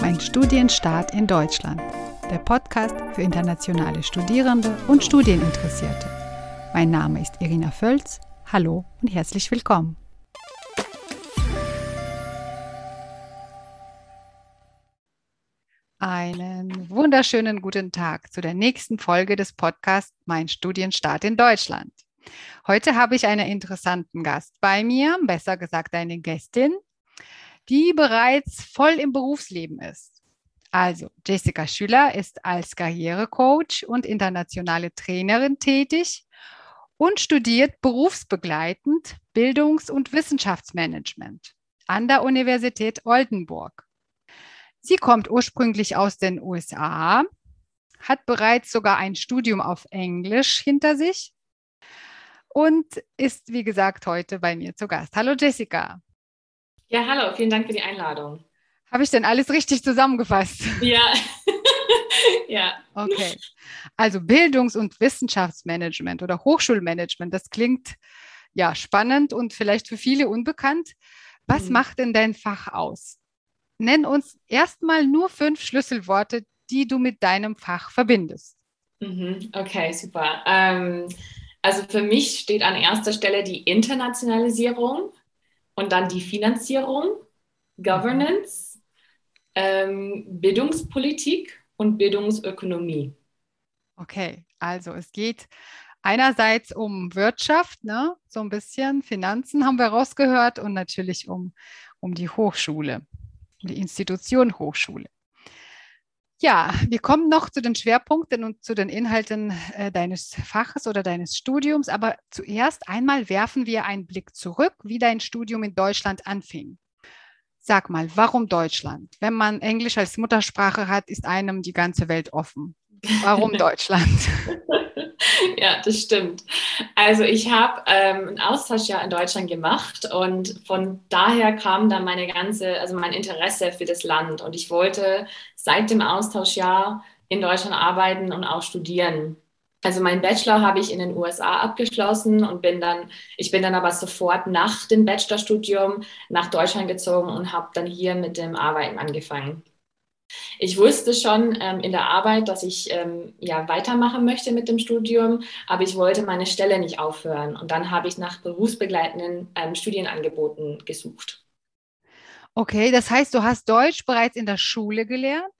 Mein Studienstart in Deutschland. Der Podcast für internationale Studierende und Studieninteressierte. Mein Name ist Irina Völz. Hallo und herzlich willkommen. Einen wunderschönen guten Tag zu der nächsten Folge des Podcasts Mein Studienstart in Deutschland. Heute habe ich einen interessanten Gast bei mir, besser gesagt eine Gästin, die bereits voll im Berufsleben ist. Also, Jessica Schüler ist als Karrierecoach und internationale Trainerin tätig und studiert berufsbegleitend Bildungs- und Wissenschaftsmanagement an der Universität Oldenburg. Sie kommt ursprünglich aus den USA, hat bereits sogar ein Studium auf Englisch hinter sich und ist, wie gesagt, heute bei mir zu Gast. Hallo Jessica. Ja, hallo, vielen Dank für die Einladung. Habe ich denn alles richtig zusammengefasst? Ja. ja. Okay. Also Bildungs- und Wissenschaftsmanagement oder Hochschulmanagement, das klingt ja spannend und vielleicht für viele unbekannt. Was mhm. macht denn dein Fach aus? Nenn uns erstmal nur fünf Schlüsselworte, die du mit deinem Fach verbindest. Mhm, okay, super. Ähm, also für mich steht an erster Stelle die Internationalisierung und dann die Finanzierung, Governance, ähm, Bildungspolitik und Bildungsökonomie. Okay, also es geht einerseits um Wirtschaft, ne? so ein bisschen Finanzen haben wir rausgehört und natürlich um, um die Hochschule die Institution Hochschule. Ja, wir kommen noch zu den Schwerpunkten und zu den Inhalten äh, deines Faches oder deines Studiums, aber zuerst einmal werfen wir einen Blick zurück, wie dein Studium in Deutschland anfing. Sag mal, warum Deutschland? Wenn man Englisch als Muttersprache hat, ist einem die ganze Welt offen. Warum Deutschland? ja, das stimmt. Also ich habe ähm, ein Austauschjahr in Deutschland gemacht und von daher kam dann meine ganze, also mein Interesse für das Land und ich wollte seit dem Austauschjahr in Deutschland arbeiten und auch studieren. Also meinen Bachelor habe ich in den USA abgeschlossen und bin dann, ich bin dann aber sofort nach dem Bachelorstudium nach Deutschland gezogen und habe dann hier mit dem Arbeiten angefangen. Ich wusste schon ähm, in der Arbeit, dass ich ähm, ja weitermachen möchte mit dem Studium, aber ich wollte meine Stelle nicht aufhören. Und dann habe ich nach berufsbegleitenden ähm, Studienangeboten gesucht. Okay, das heißt, du hast Deutsch bereits in der Schule gelernt?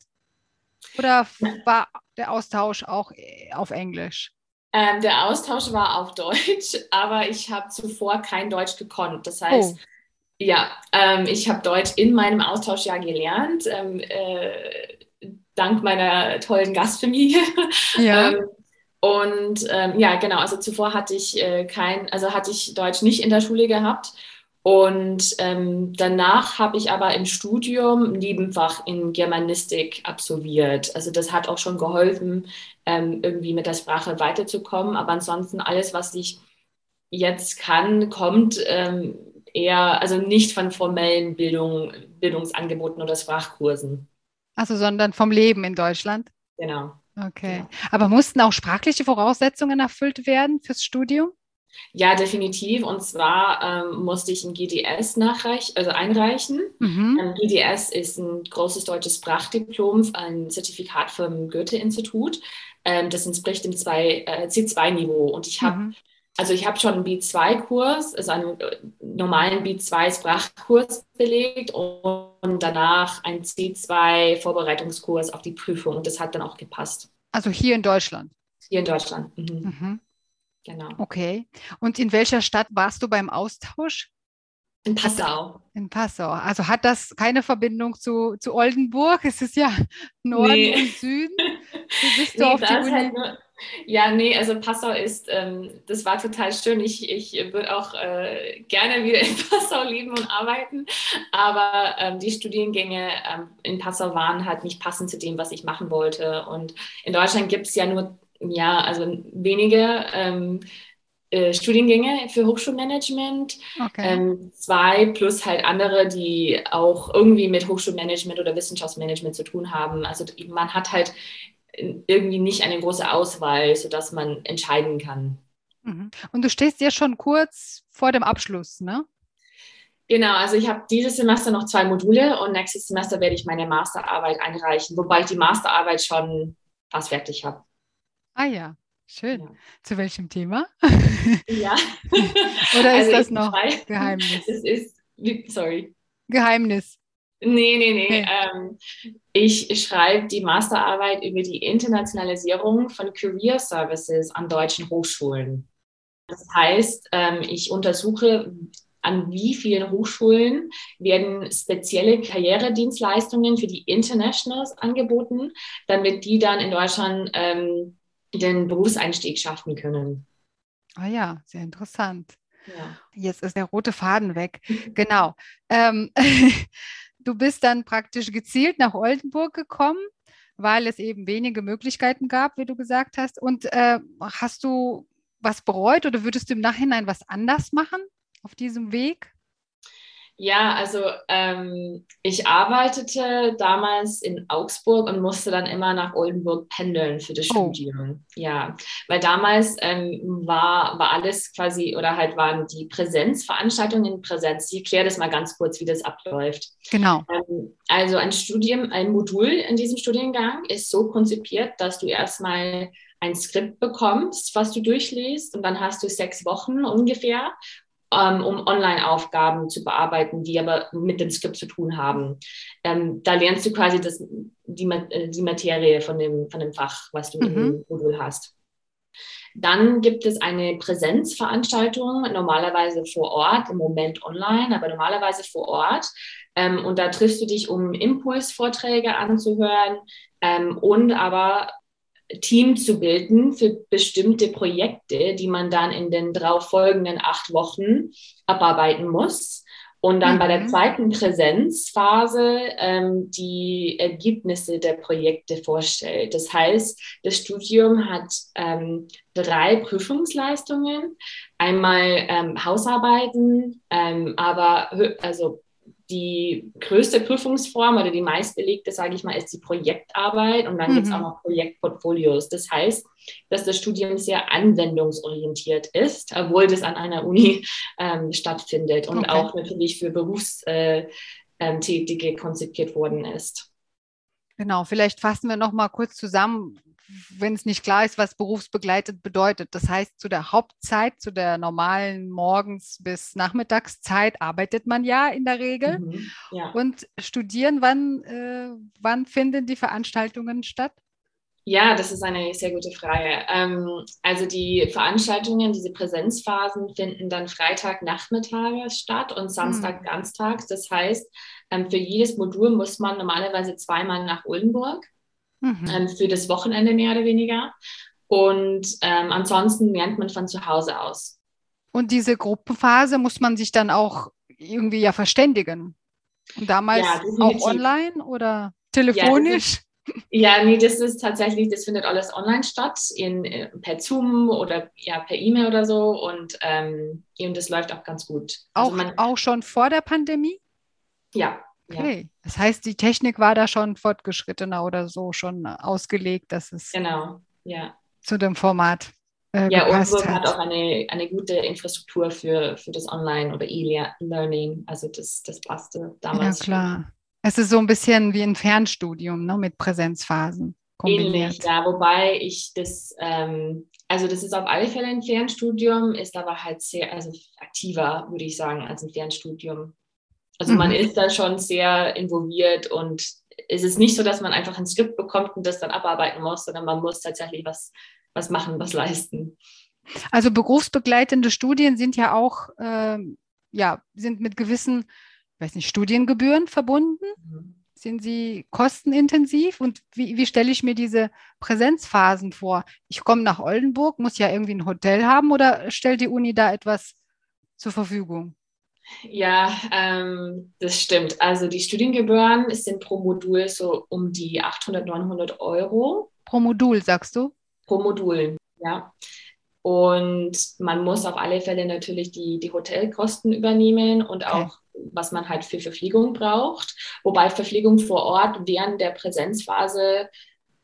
Oder war der Austausch auch äh, auf Englisch? Ähm, der Austausch war auf Deutsch, aber ich habe zuvor kein Deutsch gekonnt. Das heißt, oh. Ja, ähm, ich habe Deutsch in meinem Austauschjahr gelernt, ähm, äh, dank meiner tollen Gastfamilie. Ja. ähm, und ähm, ja, genau, also zuvor hatte ich äh, kein, also hatte ich Deutsch nicht in der Schule gehabt. Und ähm, danach habe ich aber im Studium ein Nebenfach in Germanistik absolviert. Also das hat auch schon geholfen, ähm, irgendwie mit der Sprache weiterzukommen. Aber ansonsten alles, was ich jetzt kann, kommt ähm, eher, also nicht von formellen Bildung, Bildungsangeboten oder Sprachkursen. Also, sondern vom Leben in Deutschland? Genau. Okay. Genau. Aber mussten auch sprachliche Voraussetzungen erfüllt werden fürs Studium? Ja, definitiv. Und zwar ähm, musste ich ein GDS nachreich also einreichen. Mhm. Ähm, GDS ist ein großes deutsches Sprachdiplom, ein Zertifikat vom Goethe-Institut. Ähm, das entspricht dem äh, C2-Niveau. Und ich habe mhm. Also ich habe schon einen B2-Kurs, also einen äh, normalen B2-Sprachkurs belegt und danach einen C2-Vorbereitungskurs auf die Prüfung. Und das hat dann auch gepasst. Also hier in Deutschland? Hier in Deutschland. Mhm. Mhm. Genau. Okay. Und in welcher Stadt warst du beim Austausch? In Passau. In Passau. Also hat das keine Verbindung zu, zu Oldenburg? Es ist ja Norden nee. und Süden. Wie bist du nee, auf die Uni? Halt ja, nee, also Passau ist, ähm, das war total schön. Ich, ich würde auch äh, gerne wieder in Passau leben und arbeiten, aber ähm, die Studiengänge ähm, in Passau waren halt nicht passend zu dem, was ich machen wollte. Und in Deutschland gibt es ja nur, ja, also wenige ähm, äh, Studiengänge für Hochschulmanagement, okay. Ähm, zwei plus halt andere, die auch irgendwie mit Hochschulmanagement oder Wissenschaftsmanagement zu tun haben. Also man hat halt irgendwie nicht eine große Auswahl, sodass man entscheiden kann. Mhm. Und du stehst ja schon kurz vor dem Abschluss, ne? Genau, also ich habe dieses Semester noch zwei Module und nächstes Semester werde ich meine Masterarbeit einreichen, wobei ich die Masterarbeit schon fast fertig habe. Ah ja, schön. Ja. Zu welchem Thema? Ja. Oder ist also das noch. Geheimnis? Es ist, sorry. Geheimnis. Nee, nee, nee. Ähm, ich schreibe die Masterarbeit über die Internationalisierung von Career Services an deutschen Hochschulen. Das heißt, ähm, ich untersuche, an wie vielen Hochschulen werden spezielle Karrieredienstleistungen für die Internationals angeboten, damit die dann in Deutschland ähm, den Berufseinstieg schaffen können. Ah ja, sehr interessant. Ja. Jetzt ist der rote Faden weg. genau. Ähm, du bist dann praktisch gezielt nach Oldenburg gekommen, weil es eben wenige Möglichkeiten gab, wie du gesagt hast. Und äh, hast du was bereut oder würdest du im Nachhinein was anders machen auf diesem Weg? Ja, also ähm, ich arbeitete damals in Augsburg und musste dann immer nach Oldenburg pendeln für das oh. Studium. Ja, weil damals ähm, war, war alles quasi oder halt waren die Präsenzveranstaltungen in Präsenz. Ich erkläre das mal ganz kurz, wie das abläuft. Genau. Ähm, also ein Studium, ein Modul in diesem Studiengang ist so konzipiert, dass du erstmal ein Skript bekommst, was du durchliest und dann hast du sechs Wochen ungefähr, um Online-Aufgaben zu bearbeiten, die aber mit dem Skript zu tun haben. Ähm, da lernst du quasi das, die, äh, die Materie von dem, von dem Fach, was du mhm. im Modul hast. Dann gibt es eine Präsenzveranstaltung, normalerweise vor Ort, im Moment online, aber normalerweise vor Ort. Ähm, und da triffst du dich, um Impulsvorträge anzuhören ähm, und aber Team zu bilden für bestimmte Projekte, die man dann in den darauf folgenden acht Wochen abarbeiten muss. Und dann mhm. bei der mhm. zweiten Präsenzphase ähm, die Ergebnisse der Projekte vorstellt. Das heißt, das Studium hat ähm, drei Prüfungsleistungen. Einmal ähm, Hausarbeiten, ähm, aber also die größte Prüfungsform oder die meistbelegte, sage ich mal, ist die Projektarbeit und dann mhm. gibt es auch noch Projektportfolios. Das heißt, dass das Studium sehr anwendungsorientiert ist, obwohl das an einer Uni ähm, stattfindet und okay. auch natürlich für Berufstätige äh, ähm, konzipiert worden ist. Genau, vielleicht fassen wir noch mal kurz zusammen, wenn es nicht klar ist, was berufsbegleitet bedeutet. Das heißt, zu der Hauptzeit, zu der normalen Morgens- bis Nachmittagszeit arbeitet man ja in der Regel. Mhm, ja. Und studieren, wann, äh, wann finden die Veranstaltungen statt? Ja, das ist eine sehr gute Frage. Ähm, also die Veranstaltungen, diese Präsenzphasen finden dann Freitagnachmittage statt und Samstag mhm. ganztags. Das heißt, ähm, für jedes Modul muss man normalerweise zweimal nach Oldenburg mhm. ähm, für das Wochenende mehr oder weniger. Und ähm, ansonsten lernt man von zu Hause aus. Und diese Gruppenphase muss man sich dann auch irgendwie ja verständigen. Und damals ja, auch online oder telefonisch? Ja, ja, nee, das ist tatsächlich, das findet alles online statt, in, äh, per Zoom oder ja, per E-Mail oder so. Und, ähm, und das läuft auch ganz gut. Also auch, also man, auch schon vor der Pandemie? Ja, Okay, ja. das heißt, die Technik war da schon fortgeschrittener oder so schon ausgelegt, dass es genau, ja. zu dem Format äh, ja, und hat. hat auch eine, eine gute Infrastruktur für, für das Online- oder E-Learning. Also das, das passte damals. Ja, klar. Schon. Es ist so ein bisschen wie ein Fernstudium ne, mit Präsenzphasen. Kombiniert. Ähnlich, ja, wobei ich das, ähm, also das ist auf alle Fälle ein Fernstudium, ist aber halt sehr, also aktiver, würde ich sagen, als ein Fernstudium. Also mhm. man ist da schon sehr involviert und es ist nicht so, dass man einfach ein Skript bekommt und das dann abarbeiten muss, sondern man muss tatsächlich was, was machen, was leisten. Also berufsbegleitende Studien sind ja auch, äh, ja, sind mit gewissen, weiß nicht, Studiengebühren verbunden. Mhm. Sind sie kostenintensiv? Und wie, wie stelle ich mir diese Präsenzphasen vor? Ich komme nach Oldenburg, muss ja irgendwie ein Hotel haben oder stellt die Uni da etwas zur Verfügung? Ja, ähm, das stimmt. Also die Studiengebühren sind pro Modul so um die 800, 900 Euro. Pro Modul, sagst du? Pro Modul, ja. Und man muss auf alle Fälle natürlich die, die Hotelkosten übernehmen und okay. auch, was man halt für Verpflegung braucht. Wobei Verpflegung vor Ort während der Präsenzphase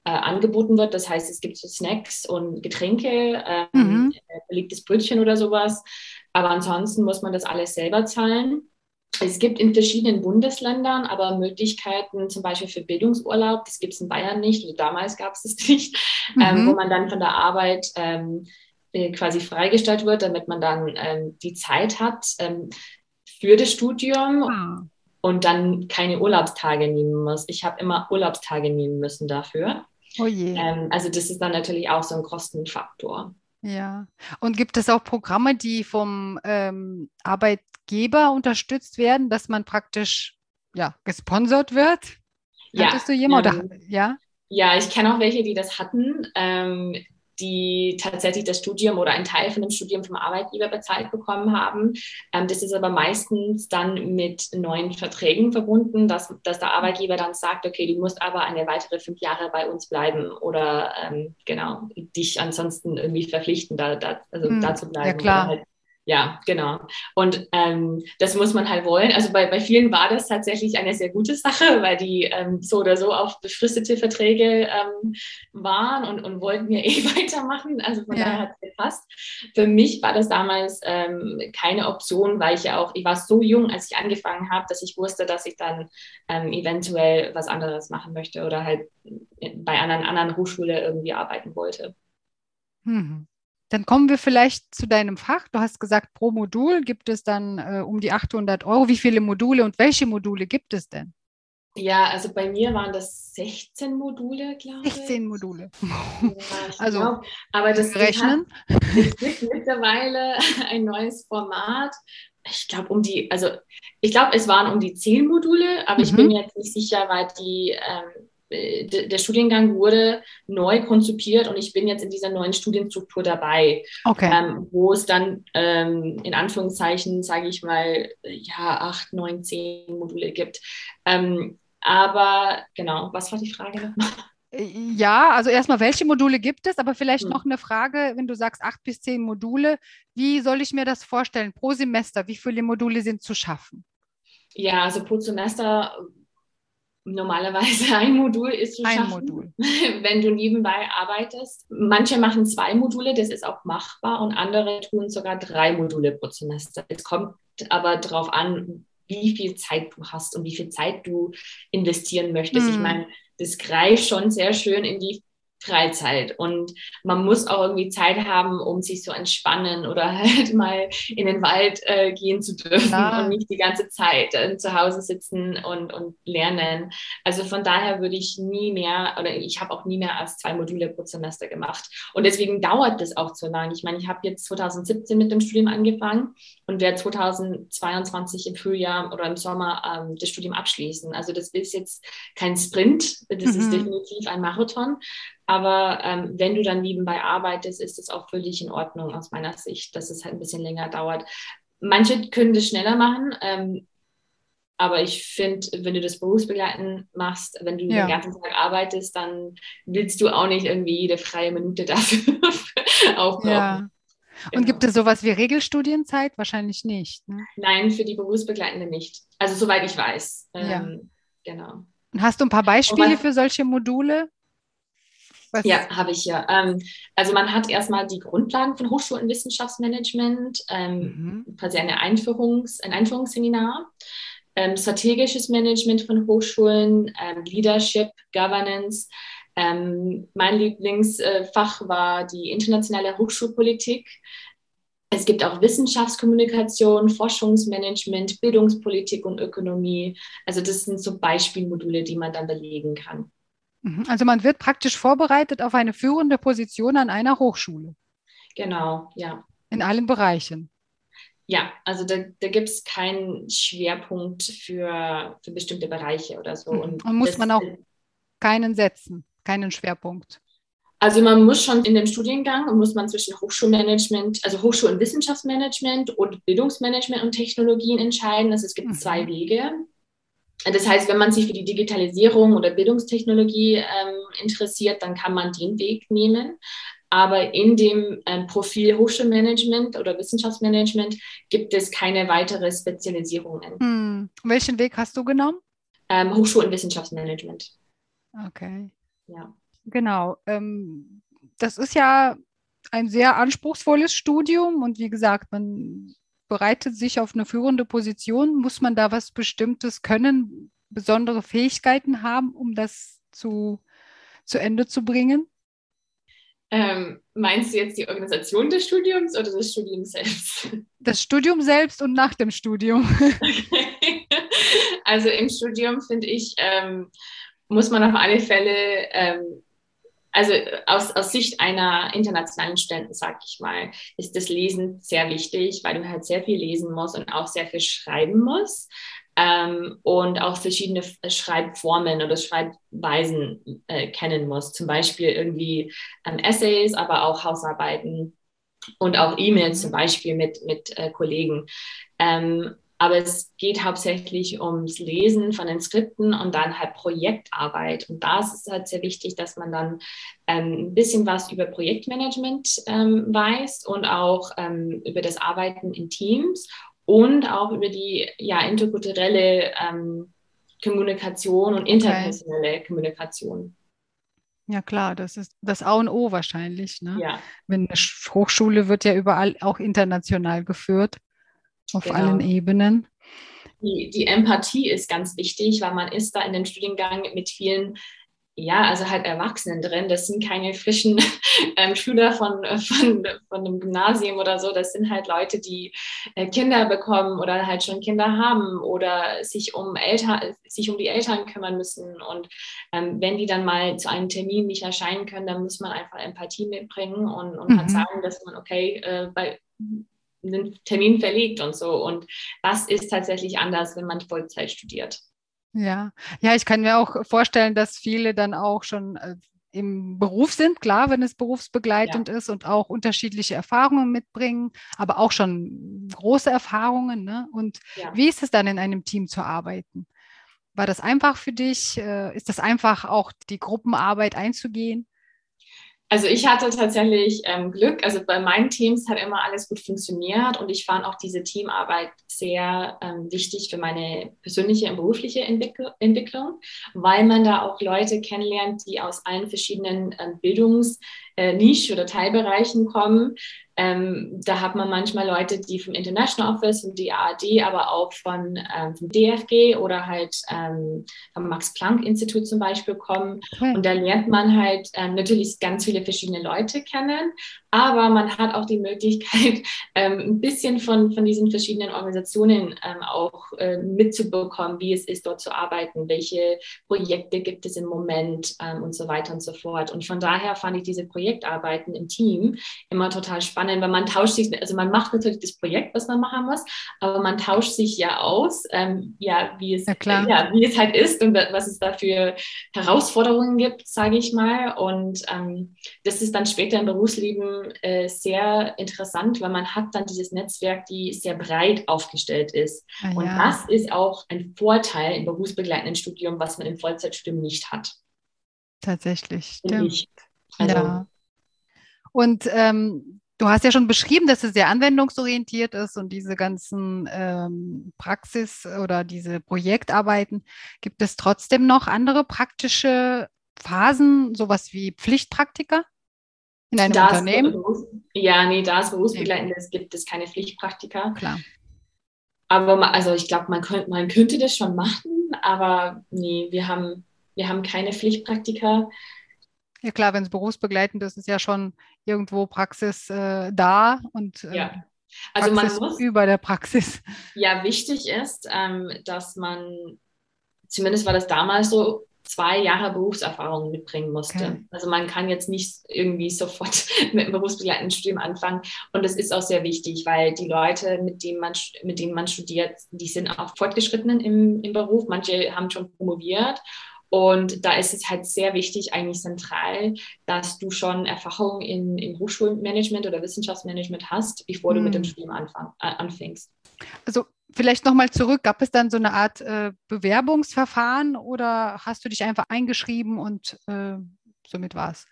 äh, angeboten wird. Das heißt, es gibt so Snacks und Getränke, äh, mhm. belegtes Brötchen oder sowas. Aber ansonsten muss man das alles selber zahlen. es gibt in verschiedenen Bundesländern aber Möglichkeiten, zum Beispiel für Bildungsurlaub, das gibt es in Bayern nicht, oder damals gab es das nicht, ähm, mhm. ähm, wo man dann von der Arbeit ähm, äh, quasi freigestellt wird, damit man dann ähm, die Zeit hat ähm, für das Studium ah. und dann keine Urlaubstage nehmen muss. Ich habe immer Urlaubstage nehmen müssen dafür. Oh. Ähm, also das ist dann natürlich auch so ein Kostenfaktor. Ja. Und gibt es auch Programme, die vom ähm, Arbeitgeber unterstützt werden, dass man praktisch ja, gesponsert wird? Ja. Hattest du jemand? Ähm, ja? ja, ich kenne auch welche, die das hatten. Ähm, die tatsächlich das Studium oder einen Teil von dem Studium vom Arbeitgeber bezahlt bekommen haben. Ähm, das ist aber meistens dann mit neuen Verträgen verbunden, dass, dass der Arbeitgeber dann sagt, okay, du musst aber eine weitere fünf Jahre bei uns bleiben oder ähm, genau, dich ansonsten irgendwie verpflichten, da, da also hm, da zu bleiben. Ja, klar. Halt ja, genau. Und ähm, das muss man halt wollen. Also bei, bei vielen war das tatsächlich eine sehr gute Sache, weil die ähm, so oder so auf befristete Verträge ähm, waren und, und wollten ja eh weitermachen. Also von ja. daher hat es gepasst. Für mich war das damals ähm, keine Option, weil ich ja auch, ich war so jung, als ich angefangen habe, dass ich wusste, dass ich dann ähm, eventuell was anderes machen möchte oder halt bei einer anderen Hochschule irgendwie arbeiten wollte. Mhm. Dann kommen wir vielleicht zu deinem Fach. Du hast gesagt, pro Modul gibt es dann äh, um die 800 Euro. Wie viele Module und welche Module gibt es denn? Ja, also bei mir waren das 16 Module, glaube ich. 16 Module. Ja, also, glaub, aber das rechnen. es gibt mittlerweile ein neues Format. Ich glaube, um die, also ich glaube, es waren um die 10 Module, aber mhm. ich bin mir jetzt nicht sicher, weil die ähm, äh, der Studiengang wurde neu konzipiert und ich bin jetzt in dieser neuen Studienstruktur dabei, okay. ähm, wo es dann ähm, in Anführungszeichen, sage ich mal, ja, acht, neun, zehn Module gibt. Ähm, aber genau, was war die Frage nochmal? Äh, ja, also erstmal, welche Module gibt es? Aber vielleicht hm. noch eine Frage, wenn du sagst acht bis zehn Module, wie soll ich mir das vorstellen pro Semester? Wie viele Module sind zu schaffen? Ja, also pro Semester normalerweise ein Modul ist zu ein schaffen, Modul. wenn du nebenbei arbeitest. Manche machen zwei Module, das ist auch machbar und andere tun sogar drei Module pro Semester. Es kommt aber darauf an, wie viel Zeit du hast und wie viel Zeit du investieren möchtest. Mhm. Ich meine, das greift schon sehr schön in die Freizeit. Und man muss auch irgendwie Zeit haben, um sich so entspannen oder halt mal in den Wald äh, gehen zu dürfen ja. und nicht die ganze Zeit äh, zu Hause sitzen und, und lernen. Also von daher würde ich nie mehr oder ich habe auch nie mehr als zwei Module pro Semester gemacht. Und deswegen dauert das auch so lange. Ich meine, ich habe jetzt 2017 mit dem Studium angefangen und werde 2022 im Frühjahr oder im Sommer ähm, das Studium abschließen. Also das ist jetzt kein Sprint, das mhm. ist definitiv ein Marathon. Aber ähm, wenn du dann nebenbei arbeitest, ist es auch völlig in Ordnung aus meiner Sicht, dass es halt ein bisschen länger dauert. Manche können das schneller machen, ähm, aber ich finde, wenn du das berufsbegleitend machst, wenn du ja. den ganzen Tag arbeitest, dann willst du auch nicht irgendwie jede freie Minute dafür aufbrauchen. Ja. Und genau. gibt es sowas wie Regelstudienzeit? Wahrscheinlich nicht. Ne? Nein, für die Berufsbegleitende nicht. Also soweit ich weiß. Ähm, ja. Genau. Und hast du ein paar Beispiele für solche Module? Was? Ja, habe ich ja. Ähm, also man hat erstmal die Grundlagen von Hochschul- und Wissenschaftsmanagement, ähm, mhm. quasi eine Einführungs-, ein Einführungsseminar, ähm, strategisches Management von Hochschulen, ähm, Leadership, Governance. Ähm, mein Lieblingsfach war die internationale Hochschulpolitik. Es gibt auch Wissenschaftskommunikation, Forschungsmanagement, Bildungspolitik und Ökonomie. Also das sind so Beispielmodule, die man dann belegen kann. Mhm. Also man wird praktisch vorbereitet auf eine führende Position an einer Hochschule. Genau, ja. In allen Bereichen. Ja, also da, da gibt es keinen Schwerpunkt für, für bestimmte Bereiche oder so. Mhm. Und, Und muss man auch keinen setzen, keinen Schwerpunkt. Also man muss schon in dem Studiengang, muss man zwischen Hochschulmanagement, also Hochschul- und Wissenschaftsmanagement und Bildungsmanagement und Technologien entscheiden. Also es gibt mhm. zwei Wege. Das heißt, wenn man sich für die Digitalisierung oder Bildungstechnologie ähm, interessiert, dann kann man den Weg nehmen. Aber in dem ähm, Profil Hochschulmanagement oder Wissenschaftsmanagement gibt es keine weitere Spezialisierungen. Hm. Welchen Weg hast du genommen? Ähm, Hochschul- und Wissenschaftsmanagement. Okay. Ja. Genau. Ähm, das ist ja ein sehr anspruchsvolles Studium und wie gesagt, man bereitet sich auf eine führende Position? Muss man da was Bestimmtes können, besondere Fähigkeiten haben, um das zu, zu Ende zu bringen? Ähm, meinst du jetzt die Organisation des Studiums oder das Studium selbst? Das Studium selbst und nach dem Studium. also im Studium finde ich, ähm, muss man auf alle Fälle, ähm, also aus, aus Sicht einer internationalen Studentin, sag ich mal, ist das Lesen sehr wichtig, weil du halt sehr viel lesen musst und auch sehr viel schreiben musst ähm, und auch verschiedene Schreibformen oder Schreibweisen äh, kennen muss. Zum Beispiel irgendwie ähm, Essays, aber auch Hausarbeiten und auch E-Mails mhm. zum Beispiel mit, mit äh, Kollegen. Ähm, aber es geht hauptsächlich ums Lesen von den Skripten und dann halt Projektarbeit. Und da ist es halt sehr wichtig, dass man dann ähm, ein bisschen was über Projektmanagement ähm, weiß und auch ähm, über das Arbeiten in Teams und auch über die ja, interkulturelle ähm, Kommunikation und interpersonelle okay. Kommunikation. Ja klar, das ist das A und O wahrscheinlich. Ne? Ja. Wenn eine Hochschule wird ja überall auch international geführt, auf genau. allen Ebenen. Die, die Empathie ist ganz wichtig, weil man ist da in den Studiengang mit vielen ja, also halt Erwachsenen drin. Das sind keine frischen ähm, Schüler von, von, von einem Gymnasium oder so. Das sind halt Leute, die äh, Kinder bekommen oder halt schon Kinder haben oder sich um Eltern, sich um die Eltern kümmern müssen. Und ähm, wenn die dann mal zu einem Termin nicht erscheinen können, dann muss man einfach Empathie mitbringen und, und mhm. halt sagen, dass man, okay, äh, bei einen Termin verlegt und so. Und das ist tatsächlich anders, wenn man Vollzeit studiert. Ja, ja, ich kann mir auch vorstellen, dass viele dann auch schon äh, im Beruf sind, klar, wenn es berufsbegleitend ja. ist und auch unterschiedliche Erfahrungen mitbringen, aber auch schon große Erfahrungen. Ne? Und ja. wie ist es dann in einem Team zu arbeiten? War das einfach für dich? Äh, ist das einfach auch die Gruppenarbeit einzugehen? Also ich hatte tatsächlich ähm, Glück. Also bei meinen Teams hat immer alles gut funktioniert und ich fand auch diese Teamarbeit sehr ähm, wichtig für meine persönliche und berufliche Entwickl Entwicklung, weil man da auch Leute kennenlernt, die aus allen verschiedenen ähm, Bildungs- äh, oder Teilbereichen kommen. Ähm, da hat man manchmal Leute, die vom International Office und die ARD, aber auch von, ähm, vom DFG oder halt ähm, vom Max-Planck-Institut zum Beispiel kommen. Okay. Und da lernt man halt ähm, natürlich ganz viele verschiedene Leute kennen, aber man hat auch die Möglichkeit, ähm, ein bisschen von, von diesen verschiedenen Organisationen ähm, auch äh, mitzubekommen, wie es ist, dort zu arbeiten, welche Projekte gibt es im Moment und so weiter und so fort. Und von daher fand ich diese Projektarbeiten im Team immer total spannend, weil man tauscht sich, also man macht natürlich das Projekt, was man machen muss, aber man tauscht sich ja aus, ähm, ja, wie es, ja, ja, wie es halt ist und was es da für Herausforderungen gibt, sage ich mal. Und ähm, das ist dann später im Berufsleben äh, sehr interessant, weil man hat dann dieses Netzwerk, die sehr breit aufgestellt ist. Ah, und ja. das ist auch ein Vorteil im berufsbegleitenden Studium, was man im Vollzeitstudium nicht hat. Tatsächlich, stimmt. Also, ja. Und ähm, du hast ja schon beschrieben, dass es sehr anwendungsorientiert ist und diese ganzen ähm, Praxis oder diese Projektarbeiten. Gibt es trotzdem noch andere praktische Phasen, sowas wie Pflichtpraktika in einem da Unternehmen? ja, nee, da es berufsbegleitendes gibt es keine Pflichtpraktika. Klar. Aber also ich glaube, man, könnt, man könnte das schon machen, aber nee, wir haben, wir haben keine Pflichtpraktika. Ja klar, wenn es berufsbegleitend ist, ist ja schon irgendwo Praxis äh, da und äh, ja. also Praxis man muss, über der Praxis. Ja, wichtig ist, ähm, dass man, zumindest war das damals so, zwei Jahre Berufserfahrung mitbringen musste. Okay. Also man kann jetzt nicht irgendwie sofort mit einem berufsbegleitenden Studium anfangen. Und das ist auch sehr wichtig, weil die Leute, mit denen man, mit denen man studiert, die sind auch fortgeschrittenen im, im Beruf. Manche haben schon promoviert und da ist es halt sehr wichtig, eigentlich zentral, dass du schon Erfahrung in, in Hochschulmanagement oder Wissenschaftsmanagement hast, bevor du mit dem hm. Studium anfang, äh, anfängst. Also vielleicht nochmal zurück, gab es dann so eine Art äh, Bewerbungsverfahren oder hast du dich einfach eingeschrieben und äh, somit war es?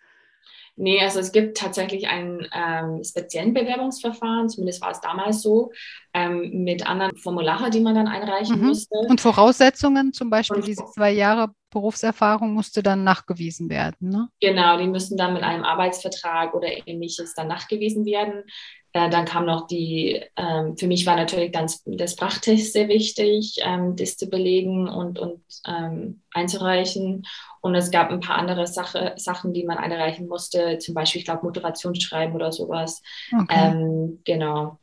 Nee, also es gibt tatsächlich ein ähm, speziellen Bewerbungsverfahren, zumindest war es damals so, ähm, mit anderen Formularen, die man dann einreichen mhm. musste. Und Voraussetzungen, zum Beispiel Und, diese zwei Jahre Berufserfahrung musste dann nachgewiesen werden, ne? Genau, die müssen dann mit einem Arbeitsvertrag oder ähnliches dann nachgewiesen werden. Äh, dann kam noch die, ähm, für mich war natürlich ganz der Sprachtest sehr wichtig, ähm, das zu belegen und, und ähm, einzureichen. Und es gab ein paar andere Sache, Sachen, die man einreichen musste, zum Beispiel, ich glaube, Motivationsschreiben oder sowas. Okay. Ähm, genau.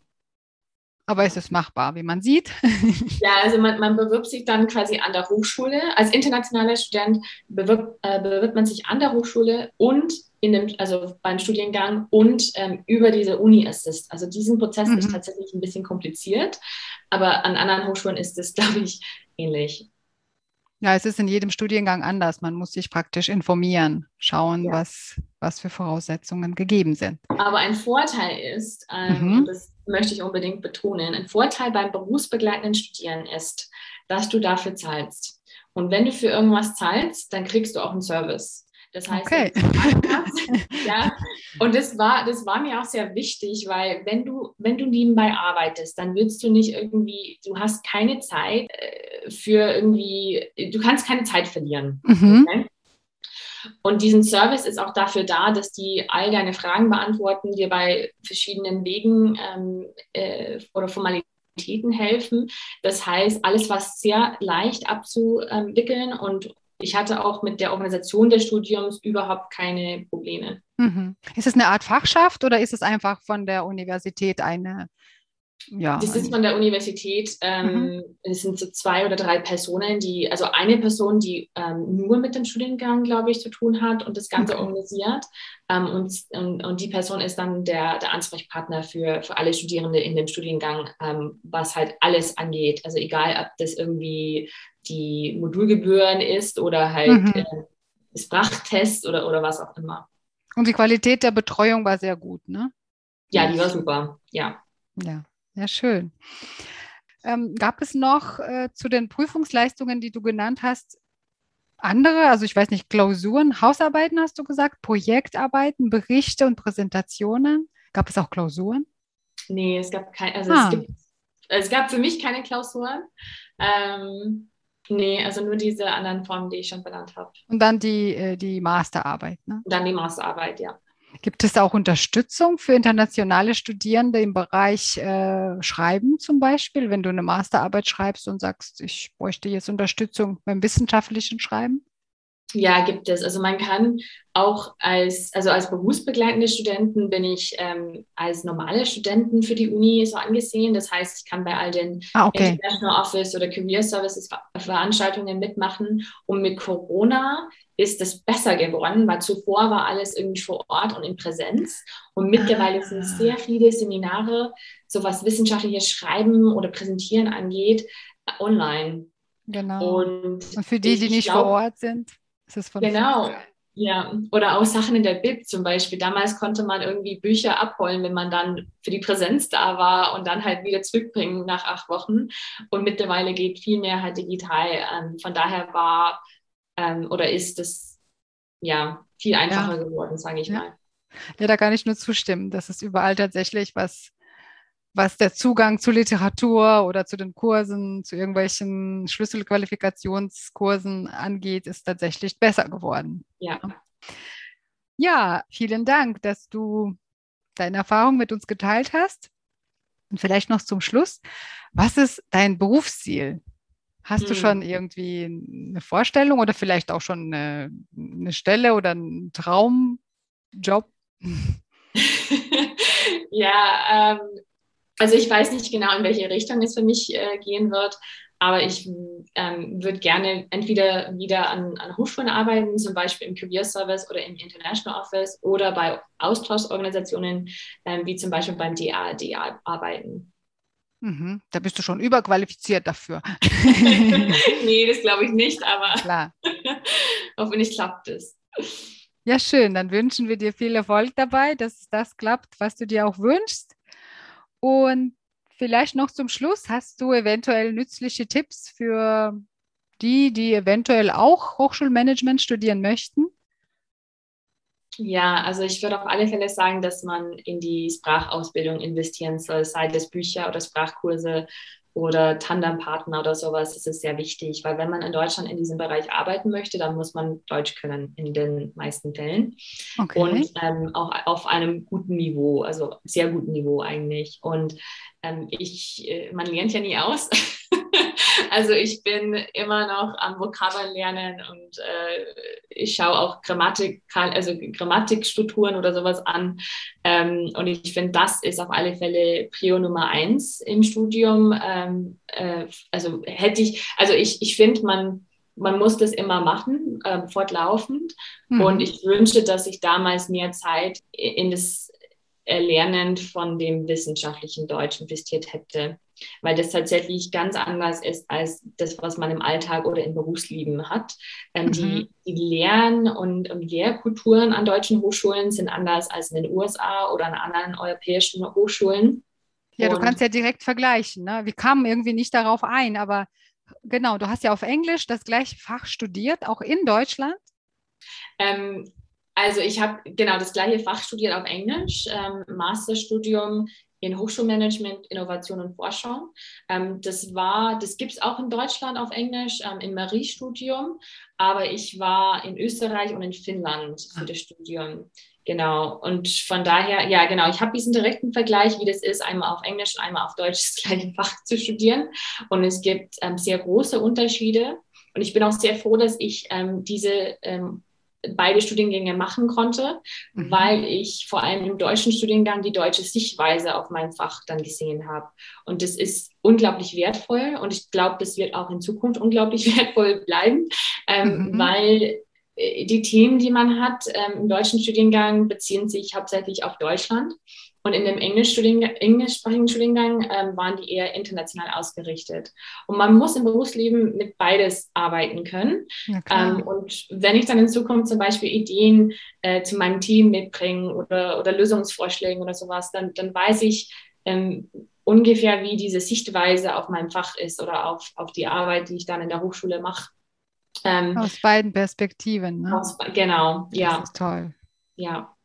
Aber es ist machbar, wie man sieht. ja, also man, man, bewirbt sich dann quasi an der Hochschule. Als internationaler Student bewirbt, äh, bewirbt man sich an der Hochschule und in dem, also beim Studiengang und ähm, über diese Uni-Assist. Also diesen Prozess mhm. ist tatsächlich ein bisschen kompliziert, aber an anderen Hochschulen ist es, glaube ich, ähnlich. Ja, es ist in jedem Studiengang anders. Man muss sich praktisch informieren, schauen, ja. was, was für Voraussetzungen gegeben sind. Aber ein Vorteil ist, ähm, mhm. das möchte ich unbedingt betonen, ein Vorteil beim berufsbegleitenden Studieren ist, dass du dafür zahlst. Und wenn du für irgendwas zahlst, dann kriegst du auch einen Service. Das heißt, okay. ja, und das war, das war mir auch sehr wichtig, weil wenn du, wenn du nebenbei arbeitest, dann willst du nicht irgendwie, du hast keine Zeit äh, für irgendwie, du kannst keine Zeit verlieren. Mhm. Okay? Und diesen Service ist auch dafür da, dass die all deine Fragen beantworten, dir bei verschiedenen Wegen ähm, äh, oder Formalitäten helfen. Das heißt, alles, was sehr leicht abzuwickeln und ich hatte auch mit der Organisation des Studiums überhaupt keine Probleme. Mhm. Ist es eine Art Fachschaft oder ist es einfach von der Universität eine? Ja, das ist von der Universität. Ähm, mhm. Es sind so zwei oder drei Personen, die, also eine Person, die ähm, nur mit dem Studiengang, glaube ich, zu tun hat und das Ganze okay. organisiert. Ähm, und, und, und, die Person ist dann der, der Ansprechpartner für, für alle Studierende in dem Studiengang, ähm, was halt alles angeht. Also egal, ob das irgendwie die Modulgebühren ist oder halt mhm. äh, Sprachtest oder, oder was auch immer. Und die Qualität der Betreuung war sehr gut, ne? Ja, die war super, ja. Ja, ja, schön. Ähm, gab es noch äh, zu den Prüfungsleistungen, die du genannt hast, andere, also ich weiß nicht, Klausuren, Hausarbeiten hast du gesagt, Projektarbeiten, Berichte und Präsentationen? Gab es auch Klausuren? Nee, es gab keine, also ah. es, gibt, es gab für mich keine Klausuren. Ähm, Nee, also nur diese anderen Formen, die ich schon benannt habe. Und dann die, äh, die Masterarbeit, ne? Und dann die Masterarbeit, ja. Gibt es auch Unterstützung für internationale Studierende im Bereich äh, Schreiben zum Beispiel, wenn du eine Masterarbeit schreibst und sagst, ich bräuchte jetzt Unterstützung beim wissenschaftlichen Schreiben? Ja, gibt es. Also man kann auch als, also als berufsbegleitende Studenten bin ich ähm, als normale Studenten für die Uni so angesehen. Das heißt, ich kann bei all den ah, okay. International Office oder Career Services Veranstaltungen mitmachen. Und mit Corona ist es besser geworden, weil zuvor war alles irgendwie vor Ort und in Präsenz. Und mittlerweile ah. sind sehr viele Seminare, so was wissenschaftliches Schreiben oder Präsentieren angeht, online. Genau. Und, und für die, die nicht glaub, vor Ort sind? Genau. Ja, oder auch Sachen in der Bib zum Beispiel. Damals konnte man irgendwie Bücher abholen, wenn man dann für die Präsenz da war und dann halt wieder zurückbringen nach acht Wochen. Und mittlerweile geht viel mehr halt digital. Ähm, von daher war ähm, oder ist es ja viel einfacher ja. geworden, sage ich ja. mal. Ja, da kann ich nur zustimmen. Das ist überall tatsächlich was was der Zugang zu Literatur oder zu den Kursen, zu irgendwelchen Schlüsselqualifikationskursen angeht, ist tatsächlich besser geworden. Ja. Ja, vielen Dank, dass du deine Erfahrung mit uns geteilt hast. Und vielleicht noch zum Schluss, was ist dein Berufsziel? Hast hm. du schon irgendwie eine Vorstellung oder vielleicht auch schon eine, eine Stelle oder einen Traumjob? ja, ähm, also ich weiß nicht genau, in welche Richtung es für mich äh, gehen wird, aber ich ähm, würde gerne entweder wieder an, an Hochschulen arbeiten, zum Beispiel im Career Service oder im International Office oder bei Austauschorganisationen ähm, wie zum Beispiel beim DAAD arbeiten. Mhm, da bist du schon überqualifiziert dafür. nee, das glaube ich nicht, aber Klar. hoffentlich klappt es. Ja, schön. Dann wünschen wir dir viel Erfolg dabei, dass das klappt, was du dir auch wünschst. Und vielleicht noch zum Schluss, hast du eventuell nützliche Tipps für die, die eventuell auch Hochschulmanagement studieren möchten? Ja, also ich würde auf alle Fälle sagen, dass man in die Sprachausbildung investieren soll, sei das Bücher oder Sprachkurse oder Tandempartner oder sowas. Das ist sehr wichtig, weil wenn man in Deutschland in diesem Bereich arbeiten möchte, dann muss man Deutsch können in den meisten Fällen. Okay. Und ähm, auch auf einem guten Niveau, also sehr guten Niveau eigentlich. Und ähm, ich, äh, man lernt ja nie aus. Also ich bin immer noch am Vokabeln lernen und äh, ich schaue auch Grammatik, also Grammatikstrukturen oder sowas an. Ähm, und ich finde, das ist auf alle Fälle Prio Nummer eins im Studium. Ähm, äh, also hätte ich, also ich, ich finde, man man muss das immer machen, äh, fortlaufend. Mhm. Und ich wünsche, dass ich damals mehr Zeit in das Erlernen von dem wissenschaftlichen Deutsch investiert hätte weil das tatsächlich ganz anders ist als das, was man im Alltag oder im Berufsleben hat. Ähm, mhm. die, die Lern- und, und, Lehrkulturen an deutschen Hochschulen sind anders als in den USA oder an anderen europäischen Hochschulen. Ja, und du kannst ja direkt vergleichen. Ne? Wir kamen irgendwie nicht darauf ein, aber genau, du hast ja auf Englisch das gleiche Fach studiert, auch in Deutschland. Ähm, also ich habe genau das gleiche Fach studiert auf Englisch, ähm, Masterstudium in Hochschulmanagement, Innovation und Forschung. Ähm, das war, das gibt es auch in Deutschland auf Englisch ähm, im Marie-Studium, aber ich war in Österreich und in Finnland für das Studium. Genau. Und von daher, ja, genau, ich habe diesen direkten Vergleich, wie das ist, einmal auf Englisch einmal auf Deutsch das gleiche Fach zu studieren. Und es gibt ähm, sehr große Unterschiede. Und ich bin auch sehr froh, dass ich ähm, diese ähm, beide Studiengänge machen konnte, mhm. weil ich vor allem im deutschen Studiengang die deutsche Sichtweise auf mein Fach dann gesehen habe. Und das ist unglaublich wertvoll und ich glaube, das wird auch in Zukunft unglaublich wertvoll bleiben, ähm, mhm. weil äh, die Themen, die man hat ähm, im deutschen Studiengang, beziehen sich hauptsächlich auf Deutschland. Und in dem Englisch englischsprachigen Studiengang ähm, waren die eher international ausgerichtet. Und man muss im Berufsleben mit beides arbeiten können. Ähm, und wenn ich dann in Zukunft zum Beispiel Ideen äh, zu meinem Team mitbringe oder, oder Lösungsvorschläge oder sowas, dann, dann weiß ich ähm, ungefähr, wie diese Sichtweise auf mein Fach ist oder auf, auf die Arbeit, die ich dann in der Hochschule mache. Ähm, aus beiden Perspektiven. Ne? Aus, genau, ja. Das ist toll. Ja.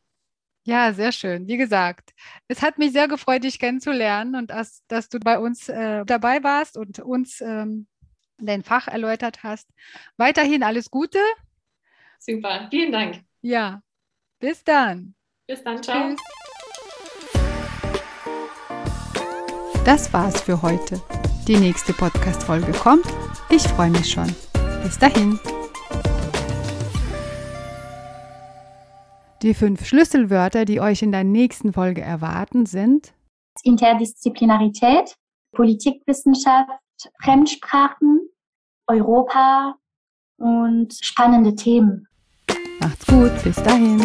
Ja, sehr schön. Wie gesagt, es hat mich sehr gefreut, dich kennenzulernen und dass, dass du bei uns äh, dabei warst und uns ähm, dein Fach erläutert hast. Weiterhin alles Gute. Super, vielen Dank. Ja, bis dann. Bis dann, ciao. Tschüss. Das war's für heute. Die nächste Podcast-Folge kommt. Ich freue mich schon. Bis dahin. Die fünf Schlüsselwörter, die euch in der nächsten Folge erwarten, sind Interdisziplinarität, Politikwissenschaft, Fremdsprachen, Europa und spannende Themen. Macht's gut, bis dahin.